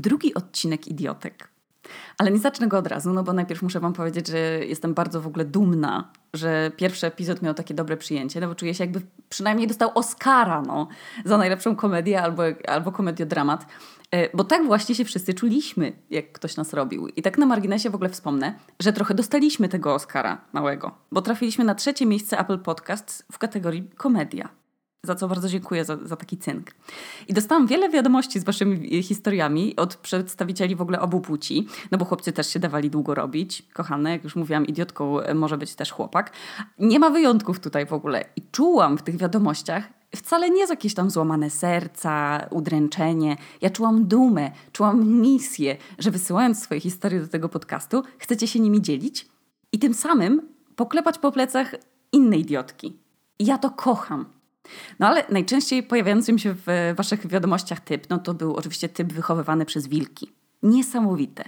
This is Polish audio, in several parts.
drugi odcinek Idiotek. Ale nie zacznę go od razu, no bo najpierw muszę Wam powiedzieć, że jestem bardzo w ogóle dumna, że pierwszy epizod miał takie dobre przyjęcie, no bo czuję się jakby przynajmniej dostał Oscara no, za najlepszą komedię albo, albo komediodramat. E, bo tak właśnie się wszyscy czuliśmy, jak ktoś nas robił. I tak na marginesie w ogóle wspomnę, że trochę dostaliśmy tego Oscara małego, bo trafiliśmy na trzecie miejsce Apple Podcasts w kategorii komedia za co bardzo dziękuję za, za, taki cynk. I dostałam wiele wiadomości z waszymi historiami od przedstawicieli w ogóle obu płci, no bo chłopcy też się dawali długo robić. Kochane, jak już mówiłam, idiotką e, może być też chłopak. Nie ma wyjątków tutaj w ogóle. I czułam w tych wiadomościach wcale nie z jakieś tam złamane serca, udręczenie. Ja czułam dumę, czułam misję, że wysyłając swoje historie do tego podcastu, chcecie się nimi dzielić i tym samym poklepać po plecach inne idiotki. I ja to kocham. No ale najczęściej pojawiającym się w waszych wiadomościach typ, no to był oczywiście typ wychowywany przez wilki. Niesamowite.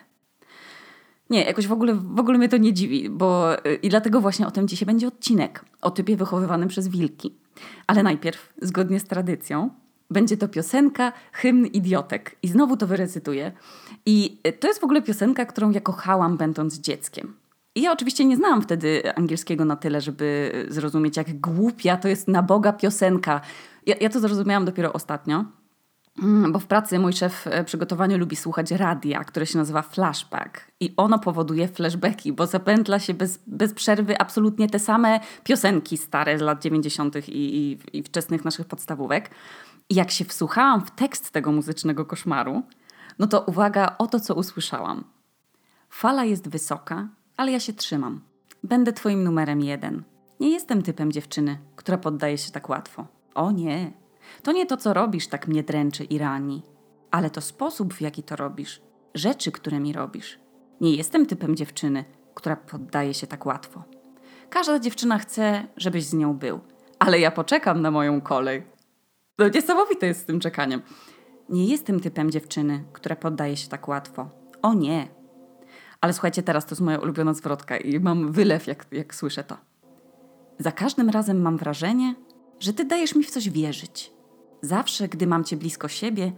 Nie, jakoś w ogóle, w ogóle mnie to nie dziwi, bo i dlatego właśnie o tym dzisiaj będzie odcinek, o typie wychowywanym przez wilki. Ale najpierw, zgodnie z tradycją, będzie to piosenka Hymn Idiotek. I znowu to wyrecytuję. I to jest w ogóle piosenka, którą ja kochałam będąc dzieckiem. Ja oczywiście nie znałam wtedy angielskiego na tyle, żeby zrozumieć, jak głupia to jest na Boga piosenka. Ja, ja to zrozumiałam dopiero ostatnio, mm, bo w pracy mój szef e, przygotowania lubi słuchać radia, które się nazywa Flashback. I ono powoduje flashbacki, bo zapętla się bez, bez przerwy absolutnie te same piosenki stare z lat 90. I, i, i wczesnych naszych podstawówek. I jak się wsłuchałam w tekst tego muzycznego koszmaru, no to uwaga o to, co usłyszałam. Fala jest wysoka, ale ja się trzymam. Będę twoim numerem jeden. Nie jestem typem dziewczyny, która poddaje się tak łatwo. O nie, to nie to, co robisz, tak mnie dręczy i rani, ale to sposób, w jaki to robisz, rzeczy, które mi robisz. Nie jestem typem dziewczyny, która poddaje się tak łatwo. Każda dziewczyna chce, żebyś z nią był, ale ja poczekam na moją kolej. No niesamowite jest z tym czekaniem. Nie jestem typem dziewczyny, która poddaje się tak łatwo. O nie, ale słuchajcie, teraz to jest moja ulubiona zwrotka i mam wylew, jak, jak słyszę to. Za każdym razem mam wrażenie, że ty dajesz mi w coś wierzyć. Zawsze, gdy mam cię blisko siebie,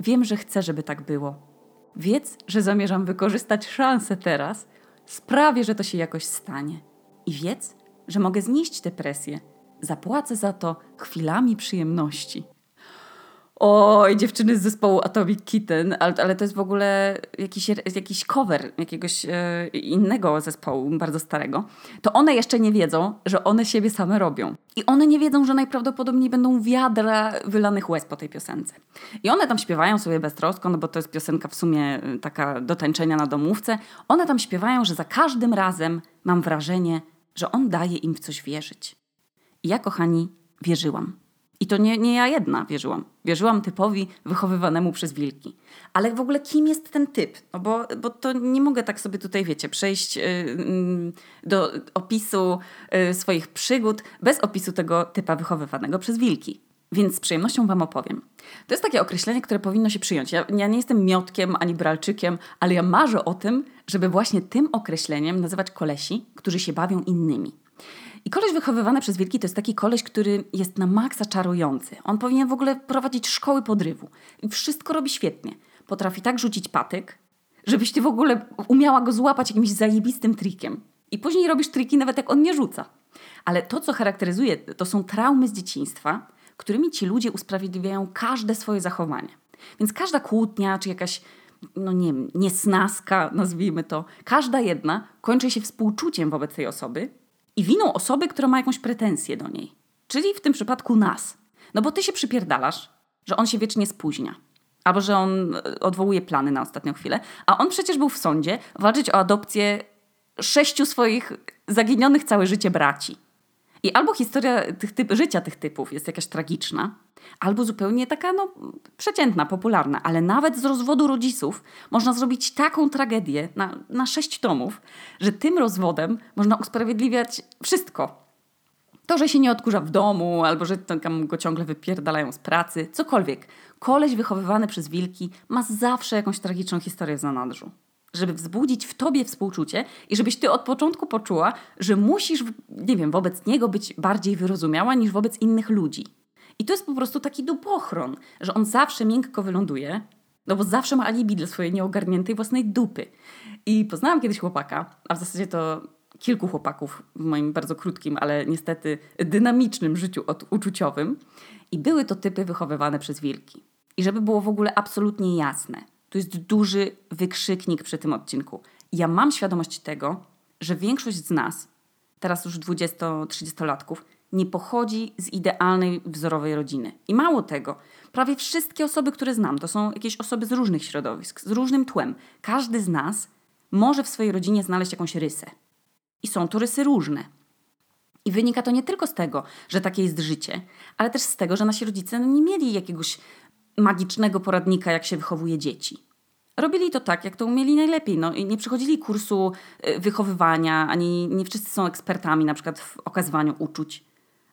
wiem, że chcę, żeby tak było. Wiedz, że zamierzam wykorzystać szansę teraz, sprawię, że to się jakoś stanie. I wiedz, że mogę znieść tę presję. Zapłacę za to chwilami przyjemności. Oj, dziewczyny z zespołu Atomic Kitten, ale, ale to jest w ogóle jakiś, jakiś cover jakiegoś e, innego zespołu, bardzo starego. To one jeszcze nie wiedzą, że one siebie same robią. I one nie wiedzą, że najprawdopodobniej będą wiadra wylanych łez po tej piosence. I one tam śpiewają sobie beztrosko, no bo to jest piosenka w sumie e, taka do tańczenia na domówce. One tam śpiewają, że za każdym razem mam wrażenie, że on daje im w coś wierzyć. I ja, kochani, wierzyłam. I to nie, nie ja jedna wierzyłam. Wierzyłam typowi wychowywanemu przez wilki. Ale w ogóle kim jest ten typ? No bo, bo to nie mogę tak sobie tutaj, wiecie, przejść yy, do opisu yy, swoich przygód bez opisu tego typa wychowywanego przez wilki. Więc z przyjemnością Wam opowiem. To jest takie określenie, które powinno się przyjąć. Ja, ja nie jestem miotkiem ani bralczykiem, ale ja marzę o tym, żeby właśnie tym określeniem nazywać kolesi, którzy się bawią innymi. I koleś wychowywany przez wilki to jest taki koleś, który jest na maksa czarujący. On powinien w ogóle prowadzić szkoły podrywu. I wszystko robi świetnie. Potrafi tak rzucić patyk, żebyś ty w ogóle umiała go złapać jakimś zajebistym trikiem. I później robisz triki nawet jak on nie rzuca. Ale to, co charakteryzuje, to są traumy z dzieciństwa, którymi ci ludzie usprawiedliwiają każde swoje zachowanie. Więc każda kłótnia, czy jakaś, no nie wiem, niesnaska, nazwijmy to, każda jedna kończy się współczuciem wobec tej osoby i winą osoby, która ma jakąś pretensję do niej. Czyli w tym przypadku nas. No bo ty się przypierdalasz, że on się wiecznie spóźnia. Albo że on e, odwołuje plany na ostatnią chwilę. A on przecież był w sądzie walczyć o adopcję sześciu swoich zaginionych całe życie braci. I albo historia tych typ, życia tych typów jest jakaś tragiczna, albo zupełnie taka no, przeciętna, popularna. Ale nawet z rozwodu rodziców można zrobić taką tragedię na, na sześć tomów, że tym rozwodem można usprawiedliwiać wszystko. To, że się nie odkurza w domu, albo że tam go ciągle wypierdalają z pracy, cokolwiek. Koleś wychowywany przez wilki ma zawsze jakąś tragiczną historię w zanadrzu żeby wzbudzić w tobie współczucie i żebyś ty od początku poczuła, że musisz, nie wiem, wobec niego być bardziej wyrozumiała niż wobec innych ludzi. I to jest po prostu taki dupochron, że on zawsze miękko wyląduje, No bo zawsze ma alibi dla swojej nieogarniętej własnej dupy. I poznałam kiedyś chłopaka, a w zasadzie to kilku chłopaków w moim bardzo krótkim, ale niestety dynamicznym życiu uczuciowym. I były to typy wychowywane przez wilki. I żeby było w ogóle absolutnie jasne, tu jest duży wykrzyknik przy tym odcinku. Ja mam świadomość tego, że większość z nas, teraz już 20-30-latków, nie pochodzi z idealnej, wzorowej rodziny. I mało tego, prawie wszystkie osoby, które znam, to są jakieś osoby z różnych środowisk, z różnym tłem. Każdy z nas może w swojej rodzinie znaleźć jakąś rysę. I są to rysy różne. I wynika to nie tylko z tego, że takie jest życie, ale też z tego, że nasi rodzice nie mieli jakiegoś magicznego poradnika, jak się wychowuje dzieci. Robili to tak, jak to umieli najlepiej. No, nie przechodzili kursu y, wychowywania, ani nie wszyscy są ekspertami na przykład w okazywaniu uczuć.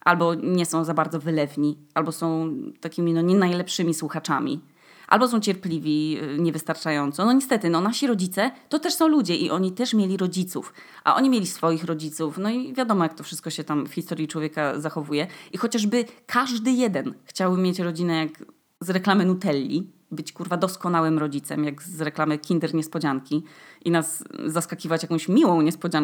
Albo nie są za bardzo wylewni, albo są takimi no, nie najlepszymi słuchaczami albo są cierpliwi y, niewystarczająco. No niestety, no nasi rodzice to też są ludzie i oni też mieli rodziców, a oni mieli swoich rodziców. No i wiadomo, jak to wszystko się tam w historii człowieka zachowuje. I chociażby każdy jeden chciałby mieć rodzinę jak z reklamy Nutelli, być kurwa doskonałym rodzicem, jak z reklamy Kinder Niespodzianki i nas zaskakiwać jakąś miłą niespodzianką